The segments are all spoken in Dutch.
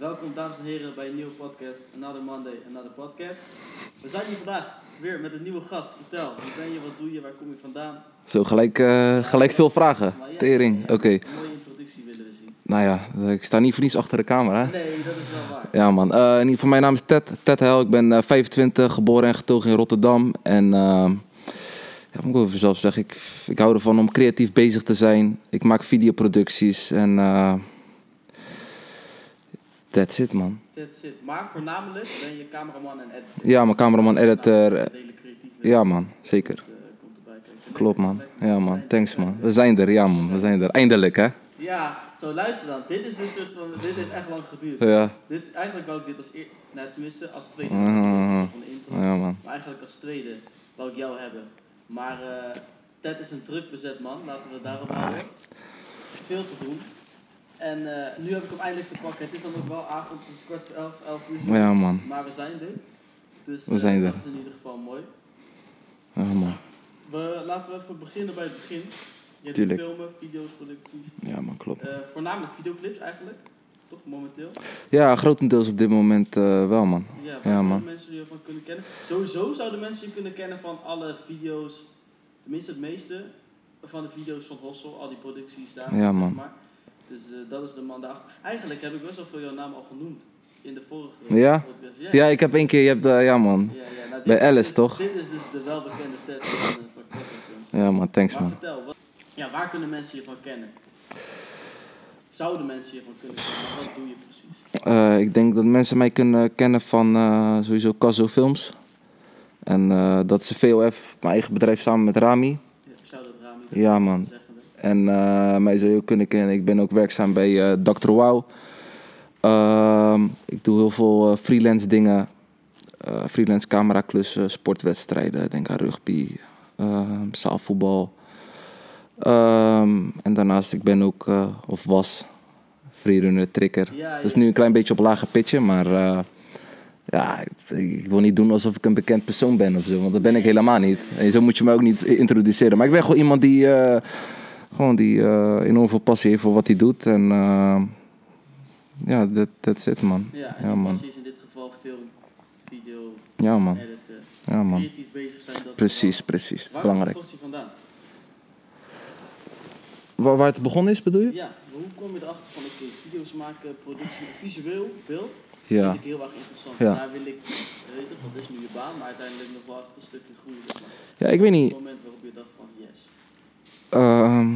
Welkom dames en heren bij een nieuwe podcast, Another Monday, Another Podcast. We zijn hier vandaag weer met een nieuwe gast. Vertel, wie ben je, wat doe je, waar kom je vandaan? Zo, gelijk, eh, gelijk veel vragen. Ja, Tering, oké. Een mooie introductie willen we zien. Nou ja, ik sta niet voor niets achter de camera. hè. Nee, dat is wel waar. Ja man, Eh, in ieder geval mijn naam is Ted, Ted Heil. Ik ben eh, 25, geboren en getogen in Rotterdam. En eh, ja, moet ik over mezelf zeggen, ik, ik hou ervan om creatief bezig te zijn. Ik maak videoproducties en eh that's it man. That's it. Maar voornamelijk ben je cameraman en editor. Ja, mijn cameraman, editor. Nou, eh, hele creatieve Ja man, zeker. eh. Klopt man. Ja man, thanks man. We zijn er, ja man, we zijn er. Eindelijk hè. Ja, zo luister dan. Dit is dus soort van, dit heeft echt lang geduurd. Ja, Dit, eigenlijk wou ik dit als eer, nou tenminste als tweede Mhm. van de intro. ja man. Maar eigenlijk als tweede wou ik jou hebben. Maar eh Ted is een druk bezet man, laten we daarop houden. Veel te doen. En eh, nu heb ik hem eindelijk te pakken. Het is dan ook wel avond, het is kwart voor elf, elf uur. Ja man, Maar we zijn er. Dus We eh, zijn er. dat is in ieder geval mooi. ja man. We, laten we even beginnen bij het begin. Je doet Tuurlijk. filmen, video's, producties. Ja man, klopt. Eh, voornamelijk videoclips eigenlijk. Toch momenteel? Ja, grotendeels op dit moment wel man. Ja, waar Ja, zouden man. mensen je van kunnen kennen? Sowieso zouden mensen je kunnen kennen van alle video's, tenminste het meeste van de video's van Hossel, al die producties daar. Ja, zeg man. Maar. Dus eh, dat is de man daarachter. Eigenlijk heb ik best wel veel jouw naam al genoemd in de vorige Ja? podcast. Ja, Ja, ik heb één keer, je hebt, eh, ja man. Ja, ja, nou, Bij Alice, is- toch? Dit is dus de welbekende Ted van, van Ja man, thanks Maar man. vertel, wat, ja, waar kunnen mensen je van kennen? Zouden mensen je van kunnen kennen? Wat doe je precies? Eh, ik denk dat mensen mij kunnen kennen van sowieso Caso Films. En dat is VOF, mijn eigen bedrijf samen met Rami. Ja, Shout-out Rami. Ja, man. En eh, mij zou je ook kunnen kennen. Ik ben ook werkzaam bij eh Dr. Wow. Ehm, ik doe heel veel eh, freelance dingen. Freelance cameraklussen, sportwedstrijden. Denk aan rugby, ehm, zaalvoetbal. Ehm, en daarnaast, ik ben ook, of was, freerunner, tricker. Ja, Dat is nu een klein beetje op lage pitje, maar ja, ik, ik wil niet doen alsof ik een bekend persoon ben of zo, want dat ben ik helemaal niet. En zo moet je me ook niet introduceren. Maar ik ben gewoon iemand die, gewoon die eh, enorm veel passie heeft voor wat hij doet. En eh, ja, dat that's it man. Ja, en Ja, die man. passie is in dit geval film, video, Ja man, editen, ja man. creatief bezig zijn. Dat Precies, precies. Dat is Waar belangrijk. komt die vandaan? Waar, waar het begonnen is bedoel je? Ja, hoe kom je erachter van oké, video's maken, productie, visueel, beeld? Ja. Vind ik heel erg interessant. Ja. Daar wil ik, weet je, dat is nu je baan, maar uiteindelijk nog wel echt een stukje groeien. Ja, ik weet niet. Het moment waarop je dacht van yes. Ehm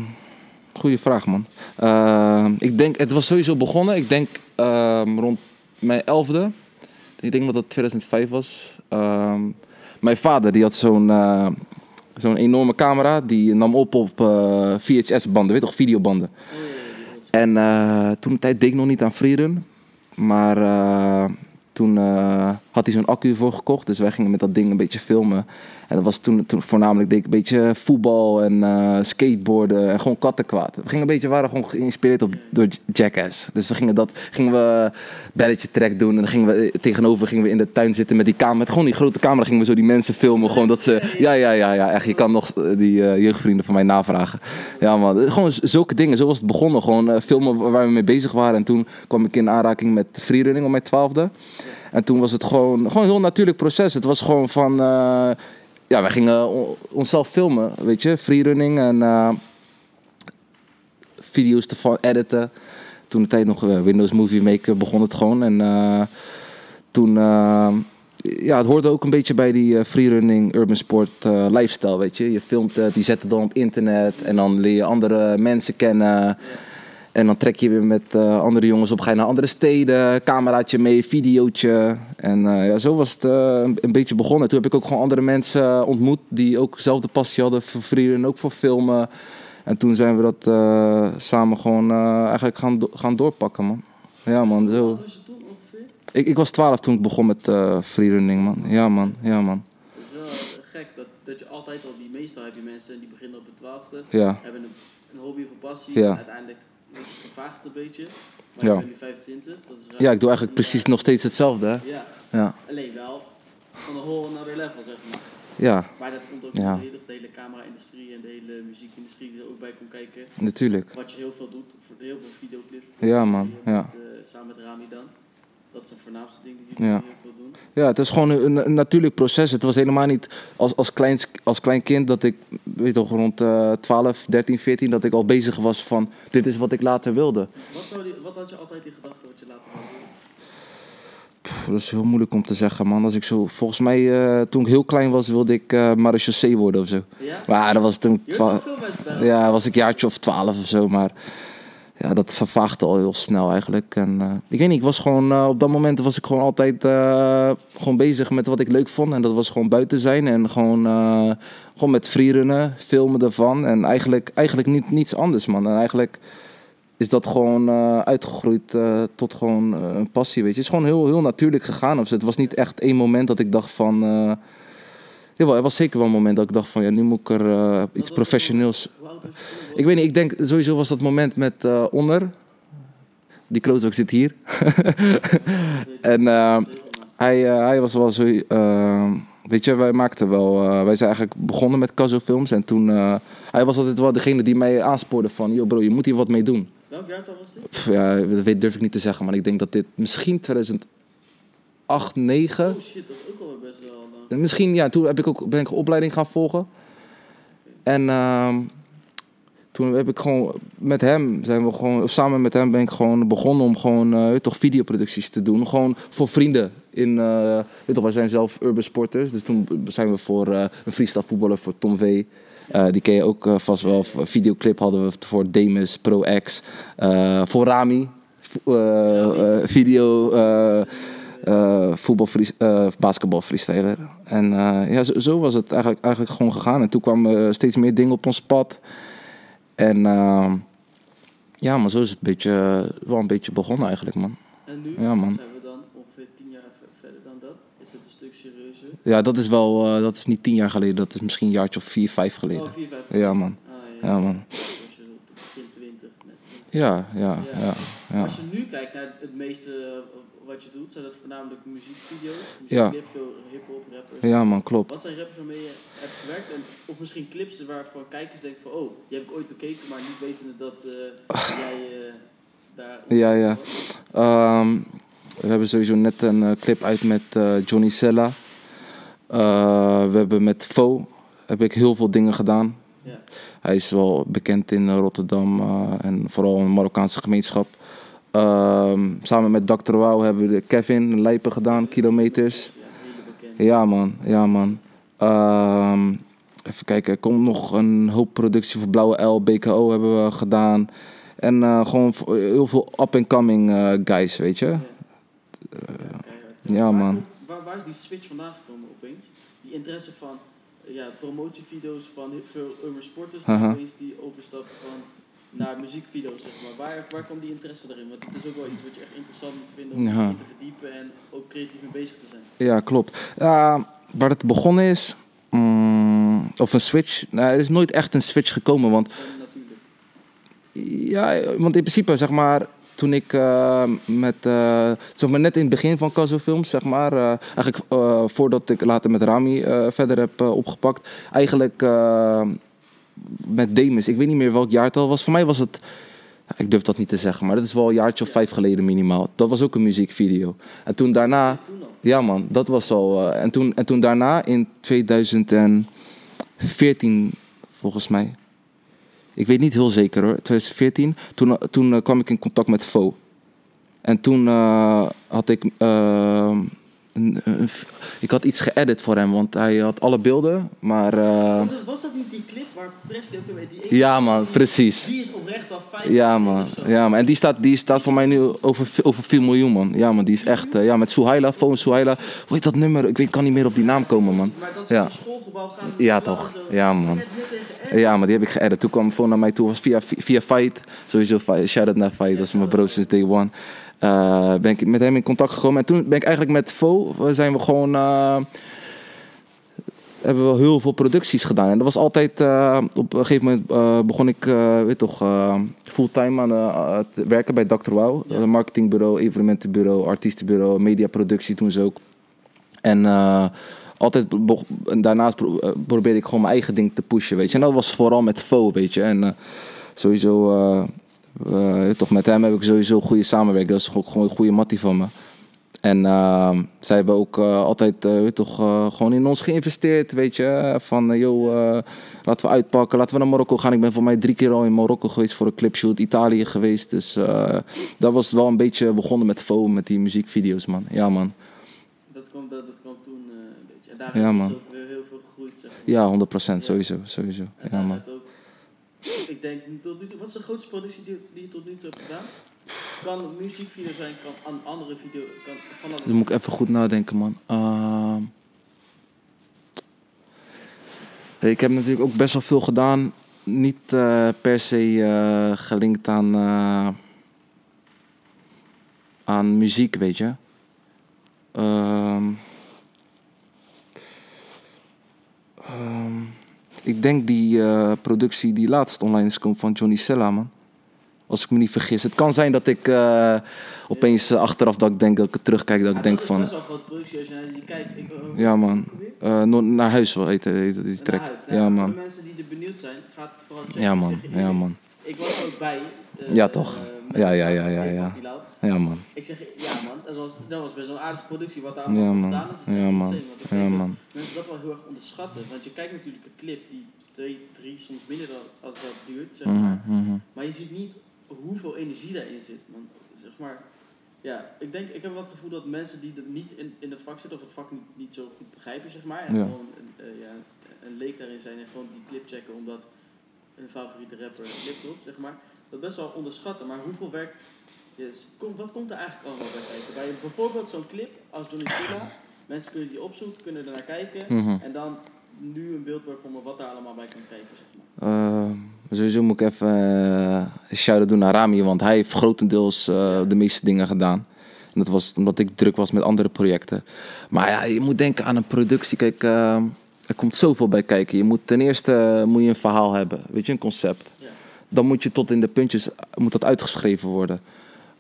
goeie vraag, man. Ehm, ik denk, het was sowieso begonnen. Ik denk ehm, rond mijn elfde. Ik denk dat dat 2005 was. Mijn vader die had zo'n eh, zo'n enorme camera. Die nam op op eh, VHS-banden, weet toch, videobanden. En eh, toen de tijd ik nog niet aan freerun. Maar toen had hij zo'n accu voor gekocht. Dus wij gingen met dat ding een beetje filmen. En dat was toen, toen voornamelijk deed ik een beetje voetbal en eh, skateboarden en gewoon kattenkwaad. We gingen een beetje, waren gewoon geïnspireerd op, door Jackass. Dus we gingen dat, gingen we belletje track doen. En gingen we, tegenover gingen we in de tuin zitten met die camera. Gewoon die grote camera gingen we zo die mensen filmen. Gewoon dat ze, ja, ja, ja, ja, echt. Je kan nog eh, die eh, jeugdvrienden van mij navragen. Ja man, gewoon zulke dingen. Zo was het begonnen. Gewoon eh, filmen waar we mee bezig waren. En toen kwam ik in aanraking met freerunning op mijn twaalfde. En toen was het gewoon, gewoon een heel natuurlijk proces. Het was gewoon van, eh, ja, wij gingen on- onszelf filmen, weet je, freerunning en eh, video's te editen. Toen de tijd nog eh, Windows Movie Maker begon het gewoon. En toen, ja, het hoorde ook een beetje bij die freerunning, urban sport lifestyle, weet je. Je filmt het, die zet dan op internet en dan leer je andere mensen kennen. En dan trek je weer met eh, andere jongens op, ga je naar andere steden, cameraatje mee, videootje. En eh, ja, zo was het eh, een, een beetje begonnen. Toen heb ik ook gewoon andere mensen ontmoet die ook dezelfde passie hadden voor freerun en ook voor filmen. En toen zijn we dat samen gewoon eigenlijk gaan, do- gaan doorpakken, man. Ja, man. Zo. Wat was je toen ongeveer? Ik, ik was 12 toen ik begon met freerunning, man. Ja, man. Ja, man. Het is wel gek dat, dat je altijd al, die meestal heb je mensen die beginnen op de twaalfde, Ja. hebben een, een hobby of een passie. Ja. En uiteindelijk vervaagt een beetje. Maar Ja. je bent nu 25. Dat is Ja, ik doe eigenlijk precies nog steeds hetzelfde, hè. Ja, Ja. alleen wel van een whole another level, zeg maar. Ja, Maar dat komt ook Ja. de hele, de hele camera-industrie en de hele muziekindustrie die er ook bij komt kijken. natuurlijk. Wat je heel veel doet, voor heel veel videoclips. Ja, man. Ja. met, eh, samen met Rami dan. Dat is de voornaamste ding die je Ja. veel doen. Ja, het is gewoon een, een natuurlijk proces. Het was helemaal niet als, als, klein, als klein kind dat ik, weet toch, rond eh 12, 13, 14, dat ik al bezig was van dit is wat ik later wilde. Wat, zou die, wat had je altijd in gedachten wat je later wou doen? Pff, dat is heel moeilijk om te zeggen, man. Als ik zo, volgens mij, eh, toen ik heel klein was, wilde ik eh marechaussee worden of zo. Ja? Maar dat was toen, ja, was ik jaartje of 12 of zo. Maar ja, dat vervaagde al heel snel eigenlijk. En eh, ik weet niet, ik was gewoon, eh, op dat moment was ik gewoon altijd eh, gewoon bezig met wat ik leuk vond. En dat was gewoon buiten zijn en gewoon, gewoon met freerunnen, filmen ervan. En eigenlijk, eigenlijk niet, niets anders, man. En eigenlijk is dat gewoon uitgegroeid tot gewoon een passie, weet je. Het is gewoon heel, heel natuurlijk gegaan. Of. Het was niet echt één moment dat ik dacht van... Jawel, er was zeker wel een moment dat ik dacht van... Ja, nu moet ik er eh, iets professioneels... Ik weet niet, ik denk sowieso was dat moment met eh Onder. Die klootzak zit hier. en eh, hij, hij was wel zo... weet je, wij maakten wel... wij zijn eigenlijk begonnen met Kazo Films. En toen... hij was altijd wel degene die mij aanspoorde van... Yo bro, je moet hier wat mee doen. Welk jaartal was dit? Ja, dat weet, durf ik niet te zeggen. Maar ik denk dat dit misschien 2008, 2009... Oh shit, dat is ook alweer best wel lang. Misschien, ja, toen heb ik ook, ben ik een opleiding gaan volgen. En ehm, toen heb ik gewoon met hem, zijn we gewoon, of samen met hem ben ik gewoon begonnen om gewoon eh, toch videoproducties te doen. Gewoon voor vrienden. In, eh, weet toch, wij zijn zelf urban sporters. Dus toen zijn we voor eh, een freestyle voetballer voor Tom V. Eh, die ken je ook eh, vast wel. Een videoclip hadden we voor Demus, Pro X. Eh, voor Rami. eh, eh, video. Eh, voetbal, eh, basketbal freestyler. En eh, ja, zo, zo was het eigenlijk, eigenlijk gewoon gegaan. En toen kwamen steeds meer dingen op ons pad. En ehm, ja, maar zo is het een beetje, wel een beetje begonnen eigenlijk, man. En nu Ja, man. zijn we dan ongeveer tien jaar ver- verder dan dat. Is het een stuk serieuzer? Ja, dat is wel, eh, dat is niet tien jaar geleden. Dat is misschien een jaartje of vier, vijf geleden. Oh, vier, vijf. Ja, man. Ah, ja. Ja, man. Was je begin twintig. net. Ja, ja, ja. ja. Als je nu kijkt naar het meeste wat je doet, zijn dat voornamelijk muziekvideo's, Ja. muziekclips, veel hip-hop, rappers. Ja, man, klopt. Wat zijn rappers waarmee je hebt gewerkt? En, of misschien clips waarvan kijkers denken van, oh, die heb ik ooit bekeken, maar niet wetende dat eh, jij eh, daar... Ja, ja. Ehm, we hebben sowieso net een eh, clip uit met Johnny Sella. We hebben met Fo heb ik heel veel dingen gedaan. Ja. Hij is wel bekend in Rotterdam en vooral in de Marokkaanse gemeenschap. Ehm, samen met Dr. Wow hebben we de Kevin Lijpen gedaan, kilometers. Ja, man, ja man. Ehm, even kijken, er komt nog een hoop productie voor Blauwe L, BKO hebben we gedaan. En eh, gewoon voor- heel veel up-and-coming eh, guys, weet je. Ja. Man. Waar, waar is die switch vandaan gekomen opeens? Die interesse van eh, ja, promotievideo's van heel veel urban sporters, opeens die overstap van naar muziekvideo's, zeg maar. Waar, waar kwam die interesse daarin? Want het is ook wel iets wat je echt interessant moet vinden om Ja. te verdiepen en ook creatief mee bezig te zijn. Ja, klopt. Ja, waar het begonnen is, mm, of een switch. Nou, er is nooit echt een switch gekomen, want En natuurlijk. Ja, want in principe, zeg maar, toen ik eh, met, eh, zeg maar net in het begin van Caso Films, zeg maar, eh, eigenlijk eh, voordat ik later met Rami eh, verder heb eh, opgepakt, eigenlijk eh, met Demis, ik weet niet meer welk jaartal was. Voor mij was het, ik durf dat niet te zeggen, maar dat is wel een jaartje of vijf geleden minimaal. Dat was ook een muziekvideo. En toen daarna, ja man, dat was al. eh, en, toen, en toen daarna in 2014, volgens mij. Ik weet niet heel zeker hoor, 2014. Toen, toen eh, kwam ik in contact met Fo. En toen eh, had ik. Een, een- ik had iets geëdit voor hem, want hij had alle beelden. Maar. eh, Was, dat niet die clip waar Presley ook weet? Die ja man, die- precies. Die is oprecht al vijf Ja jaar man, ja man. En die staat, die staat voor mij nu over, over 4 miljoen man. Ja man, die is echt, eh, ja met Suhaila, en Suhaila. Hoe heet dat nummer? Ik weet, kan niet meer op die naam komen man. Maar dat is Ja. schoolgebouw gaan. Ja, toch. Ja, man. Ja, maar die heb ik geëdit. Toen kwam Fo naar mij toe, was via, via Fight. Sowieso Fight, shout-out naar Fight, dat is mijn bro sinds day one. Eh, ben ik met hem in contact gekomen. En toen ben ik eigenlijk met Fo, we zijn we gewoon... eh, hebben we heel veel producties gedaan. En dat was altijd... eh, op een gegeven moment begon ik, weet toch, fulltime aan te werken bij Dr. Wow. Ja. Marketingbureau, evenementenbureau, artiestenbureau, mediaproductie toen ze ook. En altijd en daarnaast pro- probeerde ik gewoon mijn eigen ding te pushen, weet je. En dat was vooral met Fo, weet je. En sowieso, eh, toch met hem heb ik sowieso goede samenwerking. Dat is ook gewoon een goede mattie van me. En ehm, zij hebben ook eh, altijd weet je toch, gewoon in ons geïnvesteerd, weet je. Van, joh, laten we uitpakken, laten we naar Marokko gaan. Ik ben voor mij drie keer al in Marokko geweest voor een clipshoot. Italië geweest, dus dat was wel een beetje begonnen met FO, met die muziekvideo's, man. Ja, man. Dat kwam, dat, dat kwam toen een beetje. En daar Ja, is man. ook weer heel veel gegroeid, zeg maar. Ja, 100%, sowieso, sowieso. En Ja, man. ook, ik denk, tot nu toe, wat is de grootste productie die, die je tot nu toe hebt gedaan? Kan muziekvideo zijn, kan een andere video, kan van alles. Dan moet ik even goed nadenken, man. Ehm, ik heb natuurlijk ook best wel veel gedaan. Niet eh, per se eh, gelinkt aan, eh, aan muziek, weet je. Ehm, ik denk die eh, productie die laatst online is gekomen van Johnny Sella, man. Als ik me niet vergis. Het kan zijn dat ik eh, opeens eh, achteraf dat ik denk dat ik het terugkijk dat Ja, ik denk dat van... is best wel een grote productie als je naar die kijkt. Ik, Ja, man. no- naar huis wel heet, heet die Naar huis. Ja, man. Voor de mensen die er benieuwd zijn, gaat het vooral checken. Ja, man. Ja, man. Ik was er ook bij. eh, Ja, toch. eh, Ja, ja, ja, ja, ja. Ja, man. Ik zeg, ja man, dat was, dat was best wel een aardige productie. Wat daar Ja, gedaan is, is echt Ja, man. ik Ja, dat man. mensen dat wel heel erg onderschatten. Want je kijkt natuurlijk een clip die twee, drie, soms minder dan als dat duurt, zeg maar. Mhm, mhm. Maar je ziet niet hoeveel energie daarin zit. Man. Zeg maar, ja, ik denk, ik heb wel het gevoel dat mensen die er niet in, in het vak zitten, of het vak niet, niet zo goed begrijpen, zeg maar, en Ja. gewoon een, eh, ja, een leek daarin zijn en gewoon die clip checken omdat hun favoriete rapper een clip doet, zeg maar, dat best wel onderschatten. Maar hoeveel werk, yes, wat komt er eigenlijk allemaal bij kijken? Bij bijvoorbeeld zo'n clip als Johnny Silla, mensen kunnen die opzoeken, kunnen er naar kijken, Mhm. en dan nu een beeld bij vormen wat daar allemaal bij kan kijken, zeg maar. Eh, sowieso moet ik even een shout-out doen naar Rami, want hij heeft grotendeels eh, de meeste dingen gedaan. En dat was omdat ik druk was met andere projecten. Maar ja, je moet denken aan een productie. Kijk, er komt zoveel bij kijken. Je moet ten eerste eh, moet je een verhaal hebben, weet je, een concept. Ja. Dan moet je tot in de puntjes moet dat uitgeschreven worden.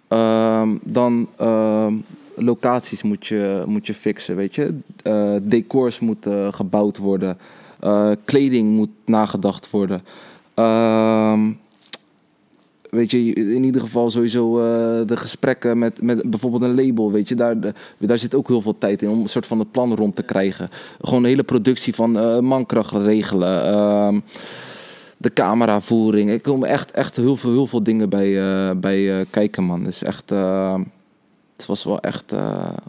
Ehm, dan ehm, locaties moet je, moet je fixen, weet je. Eh, decors moeten gebouwd worden. Eh, kleding moet nagedacht worden. Ehm, weet je, in ieder geval sowieso eh, de gesprekken met, met bijvoorbeeld een label, weet je. Daar, daar zit ook heel veel tijd in om een soort van het plan rond te krijgen. Gewoon de hele productie van eh, mankracht regelen. Ehm, de cameravoering. Ik kom echt, echt heel, veel, heel veel dingen bij, eh, bij kijken, man. Dus echt... eh, het was wel echt,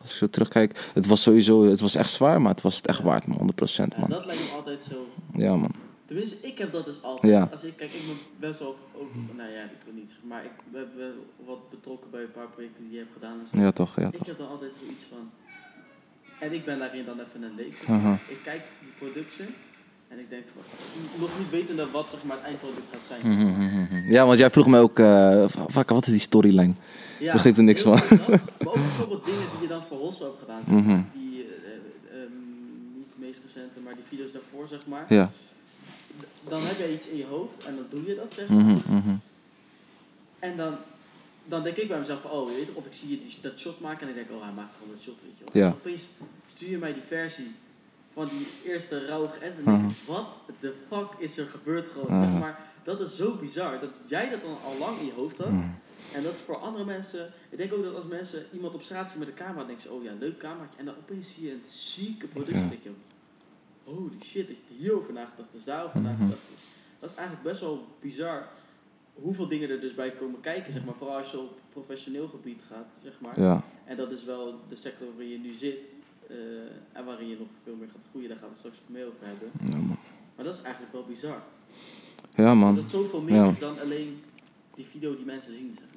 als ik zo terugkijk, het was sowieso, het was echt zwaar, maar het was het echt waard, man, 100% Ja, man. dat lijkt me altijd zo Ja, man. Tenminste, ik heb dat dus altijd. Ja. Als ik, kijk, ik ben best wel, ook, nou ja, ik wil niet zeggen, maar ik ben wel wat betrokken bij een paar projecten die je hebt gedaan. Zo. Ja, toch, ja, ik toch. heb dan altijd zoiets van, en ik ben daarin dan even een leek. Ik kijk die production en ik denk van, nog niet wetende wat zeg maar, het eindproduct gaat zijn. Mhm, mhm, mhm. Ja, want jij vroeg mij ook, vaak, wat is die storyline? Ja, begreep er niks van. dat, Maar ook bijvoorbeeld dingen die je dan voor Rosso hebt gedaan. Zeg maar. Die, eh, eh, ehm, niet de meest recente, maar die video's daarvoor, zeg maar. Ja. Dan heb je iets in je hoofd en dan doe je dat, zeg maar. Mhm, mhm. En dan, dan denk ik bij mezelf van, oh, je weet, of ik zie je die, dat shot maken en ik denk, oh, hij maakt gewoon dat shot, weet je wel. Ja. En opeens stuur je mij die versie van die eerste rauwe en dan denk ik, wat de fuck is er gebeurd gewoon, zeg Mhm. maar. Dat is zo bizar, dat jij dat dan al lang in je hoofd had. Mhm. En dat voor andere mensen, ik denk ook dat als mensen iemand op straat zien met een camera, denken ze, oh ja, leuk cameraatje. En dan opeens zie je een zieke productie, Ja. denk je, holy shit, is hierover nagedacht, is daarover Mhm. nagedacht. Dus dat is eigenlijk best wel bizar hoeveel dingen er dus bij komen kijken, zeg maar. Vooral als je op professioneel gebied gaat, zeg maar. Ja. En dat is wel de sector waarin je nu zit. eh, en waarin je nog veel meer gaat groeien, daar gaan we het straks nog meer over hebben. Ja, man. Maar dat is eigenlijk wel bizar. Ja, man. Dat het zoveel meer Ja. is dan alleen die video die mensen zien, zeg.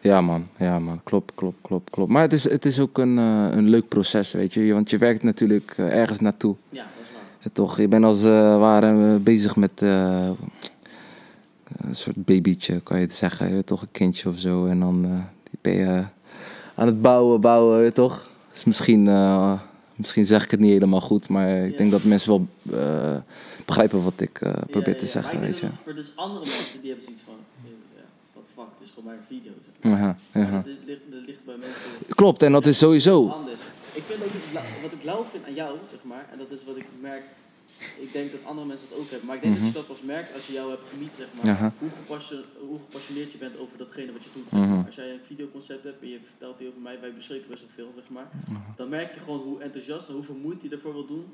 Ja, man. Ja, man. Klopt, klopt, klopt, klopt. Maar het is, het is ook een, eh, een leuk proces, weet je. Want je werkt natuurlijk eh, ergens naartoe. Ja, dat is waar. Toch, je bent als het ware eh, bezig met een soort babytje, kan je het zeggen. Je toch, een kindje of zo. En dan die ben je aan het bouwen, bouwen, weet je toch. Dus misschien, misschien zeg ik het niet helemaal goed, maar ik Ja. denk dat mensen wel begrijpen wat ik probeer Ja, te zeggen, Maar ik weet denk je. voor dus andere mensen die hebben zoiets van, fuck, het is gewoon maar een video. Zeg. Aha, aha. dat ligt, dat ligt bij mensen Klopt, en dat is sowieso. anders. Ik vind ook, wat ik lauw vind aan jou, zeg maar, en dat is wat ik merk ik denk dat andere mensen dat ook hebben. Maar ik denk Mhm. dat je dat pas merkt als je jou hebt geniet, zeg maar. Aha. Hoe, gepassion- hoe gepassioneerd je bent over datgene wat je doet. Zeg Mhm. Als jij een videoconcept hebt en je vertelt die over mij, wij bespreken best wel veel, zeg maar. Dan merk je gewoon hoe enthousiast en hoeveel moeite je ervoor wil doen.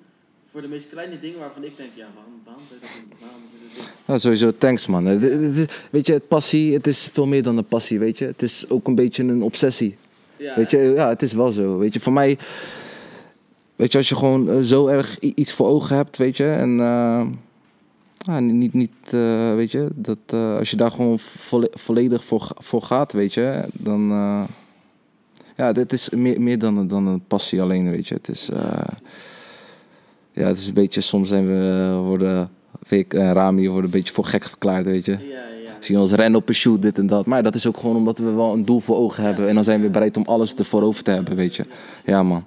Voor de meest kleine dingen waarvan ik denk, ja, waarom, waarom zou je dat doen? Waarom zou je dat doen? Ja, sowieso, thanks man. Weet je, het passie, het is veel meer dan een passie, weet je. Het is ook een beetje een obsessie. Ja, Weet je, ja, het is wel zo. Weet je, voor mij, weet je, als je gewoon eh, zo erg iets voor ogen hebt, weet je, en eh, ja, niet, niet eh, weet je, dat als je daar gewoon volle- volledig voor, voor gaat, weet je, dan, ja, dit is meer, meer dan, een- dan een passie alleen, weet je. Het is, ja, het is een beetje, soms zijn we, eh, worden, Vic en Rami worden een beetje voor gek verklaard, weet je. Ja, ja. Zie je ons rennen op een shoot, dit en dat. Maar dat is ook gewoon omdat we wel een doel voor ogen hebben. En dan zijn we bereid om alles ervoor over te hebben, weet je. Ja, man.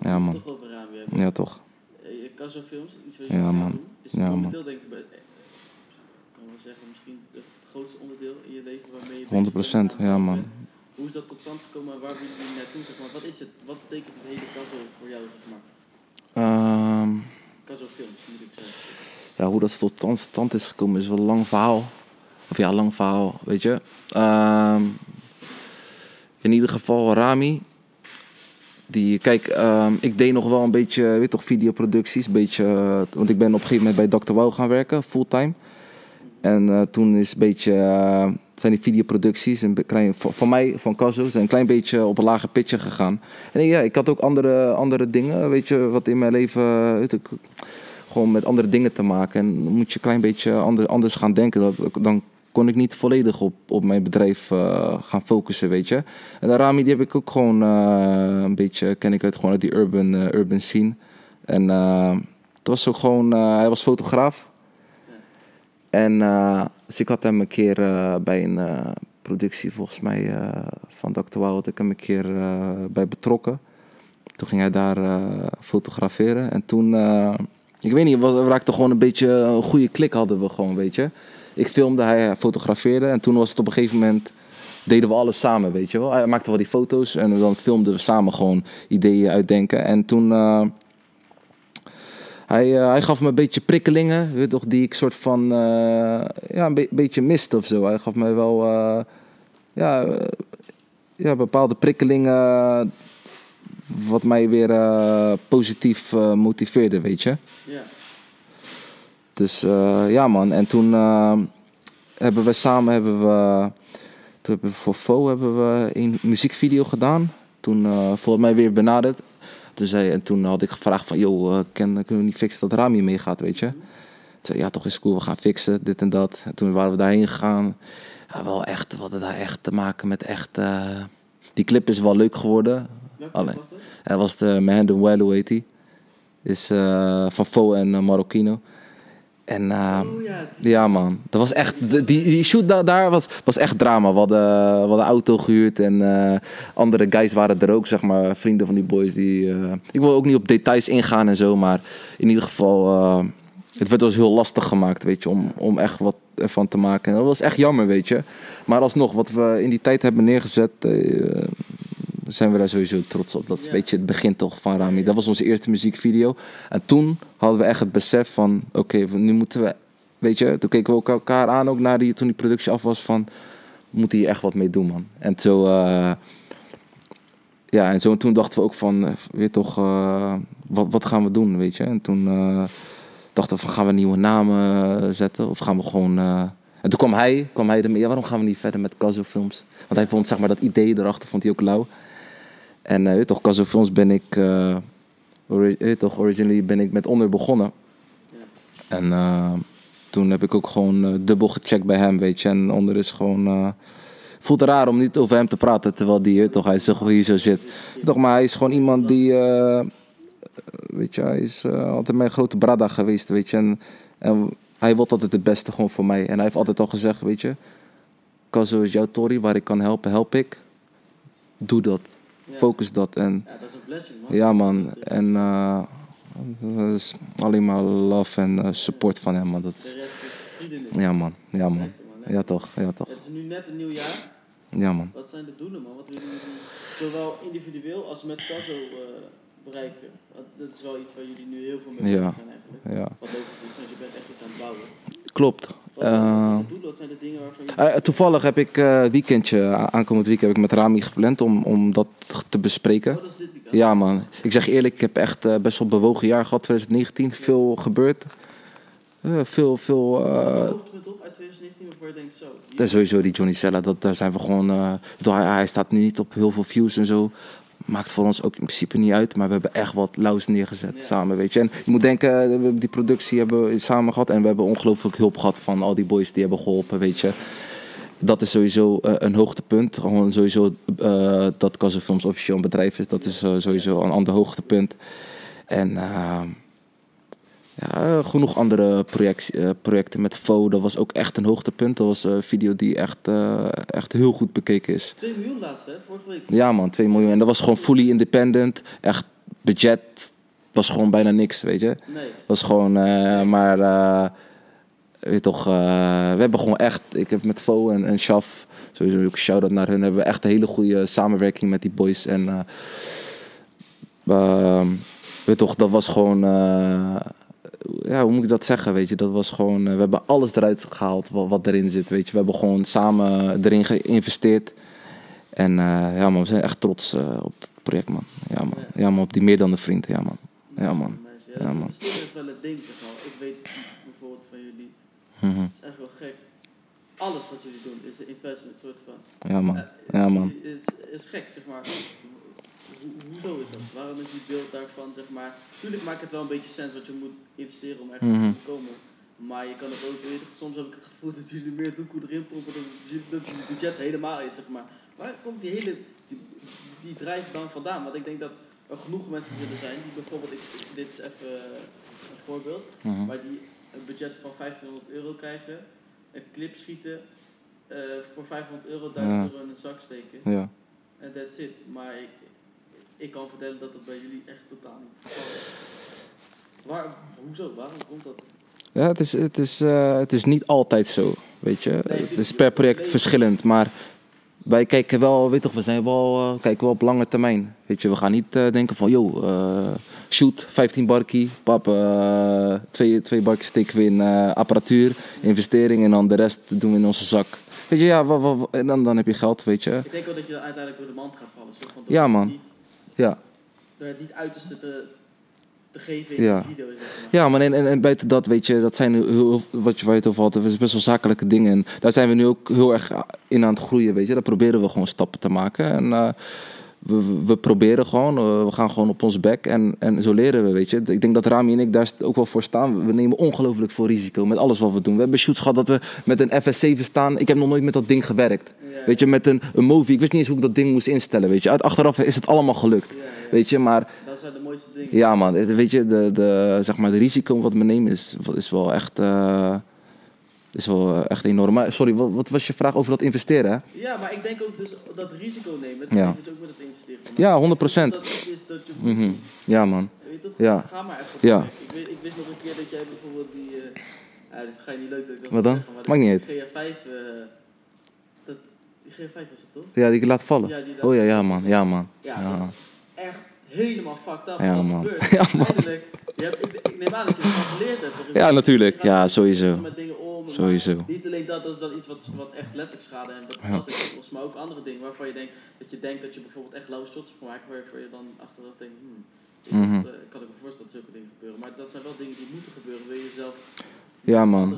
Ja, man. Toch over Rami hebben. Ja, toch. Eh, Caso Films, iets wat je Ja, man. is Ja, man. onderdeel, denk ik, eh, ik kan wel zeggen, misschien het grootste onderdeel in je leven waarmee je bezig 100%, bent. ja, man. Hoe is dat tot stand gekomen en waar wil je naartoe, zeg maar? Wat is het? Wat betekent het hele Caso voor jou, zeg maar? Ehm, Caso Films, moet ik zeggen. Ja, hoe dat tot stand- is gekomen is wel een lang verhaal. Of ja, lang verhaal, weet je. Ehm, in ieder geval Rami. Die, kijk, ehm, ik deed nog wel een beetje, weet toch, videoproducties. Een beetje, eh, want ik ben op een gegeven moment bij Dr. Wow gaan werken, fulltime. En eh, toen is een beetje, eh, zijn die videoproducties, een klein, voor mij, van Caso, zijn een klein beetje op een lager pitje gegaan. En ja, ik had ook andere, andere dingen, weet je, wat in mijn leven, gewoon met andere dingen te maken. En dan moet je een klein beetje ander, anders gaan denken. Dan kon ik niet volledig op, op mijn bedrijf eh, gaan focussen, weet je. En de Rami, die heb ik ook gewoon eh, een beetje, ken ik uit, gewoon uit die urban, eh, urban scene. En het was ook gewoon, hij was fotograaf. En dus ik had hem een keer bij een productie, volgens mij, van Dr. Had ik hem een keer bij betrokken. Toen ging hij daar fotograferen. En toen, ik weet niet, we raakten gewoon een beetje een goede klik hadden we gewoon, weet je. Ik filmde, hij fotografeerde. En toen was het op een gegeven moment, deden we alles samen, weet je wel. Hij maakte wel die foto's en dan filmden we samen gewoon ideeën uitdenken. En toen, eh, hij, eh, hij gaf me een beetje prikkelingen, weet toch, die ik soort van, eh, ja, een be- beetje miste of zo. Hij gaf me wel, eh, ja, eh, ja, bepaalde prikkelingen wat mij weer eh, positief eh, motiveerde, weet je. Ja. Dus eh, ja man, en toen hebben we samen, hebben we, toen hebben we voor Fo hebben we een muziekvideo gedaan. Toen volgens mij weer benaderd. Toen, zei, en toen had ik gevraagd van, joh, kunnen we niet fixen dat Rami meegaat, weet je. Toen zei ja toch is cool, we gaan fixen, dit en dat. En toen waren we daarheen gegaan. Ja, wel echt, we hadden daar echt te maken met echt... die clip is wel leuk geworden. Alleen. Dat was de Mahandou Welu heet die. Is eh, van Fo en eh, Marokino. En eh, oh ja, man, dat was echt, die, die shoot da- daar was, was echt drama. We hadden, we hadden een auto gehuurd en andere guys waren er ook, zeg maar, vrienden van die boys. Die, ik wil ook niet op details ingaan en zo, maar in ieder geval, het werd ons heel lastig gemaakt, weet je, om, om echt wat ervan te maken. En dat was echt jammer, weet je. Maar alsnog, wat we in die tijd hebben neergezet, zijn we daar sowieso trots op. Dat is een beetje het begin toch van Rami. Dat was onze eerste muziekvideo. En toen hadden we echt het besef van, oké, nu moeten we, weet je, toen keken we ook elkaar aan, ook naar die, toen die productie af was, van, we moeten hier echt wat mee doen, man. En zo, eh, ja, en zo toen dachten we ook van, weet toch, eh, wat, wat gaan we doen, weet je. En toen eh, dachten we van, gaan we nieuwe namen zetten of gaan we gewoon... en toen kwam hij, kwam hij ermee, ja, waarom gaan we niet verder met Caso Films? Want hij vond, zeg maar, dat idee erachter vond hij ook lauw. En je toch, Caso Films ben ik, eh, ori- toch, originally ben ik met onder begonnen. Ja. En eh, toen heb ik ook gewoon dubbel gecheckt bij hem, weet je. En onder is gewoon... voelt raar om niet over hem te praten, terwijl die toch, hij zo hier zo zit. Toch, maar hij is gewoon iemand die... weet je, hij is altijd mijn grote brada geweest, weet je. En, en hij wil altijd het beste gewoon voor mij. En hij heeft altijd al gezegd, weet je... Kazo is jouw Tori, waar ik kan helpen, help ik. Doe dat. Focus dat. En Ja, dat is een blessing, man. ja, man. En dat is alleen maar love en eh, support van hem, man. Dat is, ja, man. Ja, man. Ja, toch. Ja, toch. Het is nu net een nieuw jaar. Ja, man. Wat zijn de doelen, man? Wat willen jullie doen? Zowel individueel als met Caso. eh, bereiken. Want dat is wel iets waar jullie nu heel veel mee Ja. bezig zijn eigenlijk. Ja, Wat logisch is, want je bent echt iets aan het bouwen. klopt. Wat zijn, Eh, de doelen, wat zijn de dingen waarvan je... Eh, toevallig heb ik eh weekendje, aankomend week heb ik met Rami gepland om, om dat te bespreken. Wat is dit weekend? Ja man, ik zeg eerlijk, ik heb echt best wel bewogen jaar gehad, 2019. Veel gebeurd. Eh, veel, veel... Hoogtepunt op uit 2019 waarvoor je denkt zo... sowieso die Johnny Sella, dat, daar zijn we gewoon... bedoel, hij, hij staat nu niet op heel veel views en zo. Maakt voor ons ook in principe niet uit, maar we hebben echt wat lauws neergezet Ja. samen, weet je. En je moet denken, we die productie hebben we samen gehad en we hebben ongelooflijk hulp gehad van al die boys die hebben geholpen, weet je. Dat is sowieso eh, een hoogtepunt. Gewoon sowieso eh, dat Films officieel een bedrijf is, dat is eh, sowieso een ander hoogtepunt. En eh, ja, eh, genoeg andere project, eh, projecten met Fo, dat was ook echt een hoogtepunt. Dat was een video die echt, eh, echt heel goed bekeken is. 2 miljoen laatst, hè? Vorige week. Ja man, 2 miljoen. En dat was gewoon fully independent. Echt budget was gewoon bijna niks, weet je. Nee. was gewoon, eh, maar eh, weet je toch, eh, we hebben gewoon echt, ik heb met Fo en, en Shaf, sowieso ook shout-out naar hun, hebben we echt een hele goede samenwerking met die boys. En eh, ehm, weet je toch, dat was gewoon, eh, ja, hoe moet ik dat zeggen, weet je, dat was gewoon, eh, we hebben alles eruit gehaald wat, wat erin zit, weet je. We hebben gewoon samen erin geïnvesteerd. En eh, ja man, we zijn echt trots eh, op het project man. Ja man, ja man, op die meer dan een vriend, ja man. Ja, man. Ja, man. Investeren is wel het ding, zeg maar. Ik weet bijvoorbeeld van jullie, Mhm. het is echt wel gek. Alles wat jullie doen is een investment, soort van. Ja man, Eh, ja man. Is, is gek, zeg maar. Ho- hoezo is dat? Waarom is die beeld daarvan, zeg maar... Tuurlijk maakt het wel een beetje sens, want je moet investeren om ergens Mhm. te komen. Maar je kan het ook weten, soms heb ik het gevoel dat jullie meer doekoe erin pompen dan dat het budget helemaal is, zeg maar. Waar komt die hele, die, die drijf dan vandaan? Want ik denk dat er genoeg mensen zullen zijn die bijvoorbeeld, ik, dit is even eh, een voorbeeld, Mhm. maar die een budget van 1500 euro krijgen, een clip schieten, eh, voor 500 euro 1000 Ja. euro in een zak steken. Ja. En that's it. Maar ik, ik kan vertellen dat dat bij jullie echt totaal niet het geval is. Waar, hoezo? Waarom komt dat? Ja, het is, het, is, eh, het is niet altijd zo, weet je. het is per project nee. verschillend, maar wij kijken wel, weet toch, we zijn wel, eh, kijken wel op lange termijn. Weet je, we gaan niet eh, denken van, yo, eh, shoot, 15 barkie, pap, twee, twee barkies steken we in apparatuur, investering en dan de rest doen we in onze zak. Weet je, ja, en dan, dan heb je geld, weet je. Ik denk wel dat je uiteindelijk door de mand gaat vallen. Door Ja, man. Niet, Ja. het niet uiterste te, te geven in Ja. de video. Zeg maar. Ja, maar en, en, en buiten dat, weet je, dat zijn heel, wat je, waar je het over had, is best wel zakelijke dingen. En daar zijn we nu ook heel erg in aan het groeien, weet je. Daar proberen we gewoon stappen te maken. En eh, we, proberen gewoon, eh, we gaan gewoon op ons bek en, en zo leren we, weet je. Ik denk dat Rami en ik daar ook wel voor staan. We nemen ongelooflijk veel risico met alles wat we doen. We hebben shoots gehad dat we met een FS7 staan. Ik heb nog nooit met dat ding gewerkt. Weet je, met een, een Movi. Ik wist niet eens hoe ik dat ding moest instellen, weet je. Uit achteraf is het allemaal gelukt, weet je. Maar Dat zijn de mooiste dingen. ja, man, het- weet je, de, de, zeg maar, de risico wat we nemen is, is wel echt, eh, is wel eh, echt enorm. Maar sorry, wat, wat was je vraag over dat investeren? Ja, maar ik denk ook dus dat risico nemen. Dat Ja. dus ook met het investeren. te Ja, maken. 100%. Dat iets is dat je moet Mhm. doen. Ja, man. Weet toch? Ja. Ga maar even. Ja. Ik, weet, ik wist nog een keer dat jij bijvoorbeeld die. eh ja, dit ga je niet leuk dat ik dat Wat dan? zeggen, Maakt niet uit. die GF5. eh dat, die GF5 was het toch? Ja, die ik laat vallen. Ja, die laat- Oh ja, ja, man. Ja, man. Ja, Ja. dat echt helemaal fucked up. Ja, wat man. gebeurt. Ja, man. Eindelijk, je hebt, ik, ik neem aan dat je ervan geleerd hebt. Ja, natuurlijk. Ja, sowieso. Met dingen om. Sowieso. Niet alleen dat, dat is dan iets wat, wat echt letterlijk schade heeft. Dat, Ja. dat is maar ook andere dingen waarvan je denkt dat je denkt dat je bijvoorbeeld echt lauwe shots hebt gemaakt, waarvoor je dan achteraf denkt, hmm, ik, Mhm. eh, kan ik me voorstellen dat zulke dingen gebeuren. Maar dat zijn wel dingen die moeten gebeuren. Wil je zelf Ja, een man.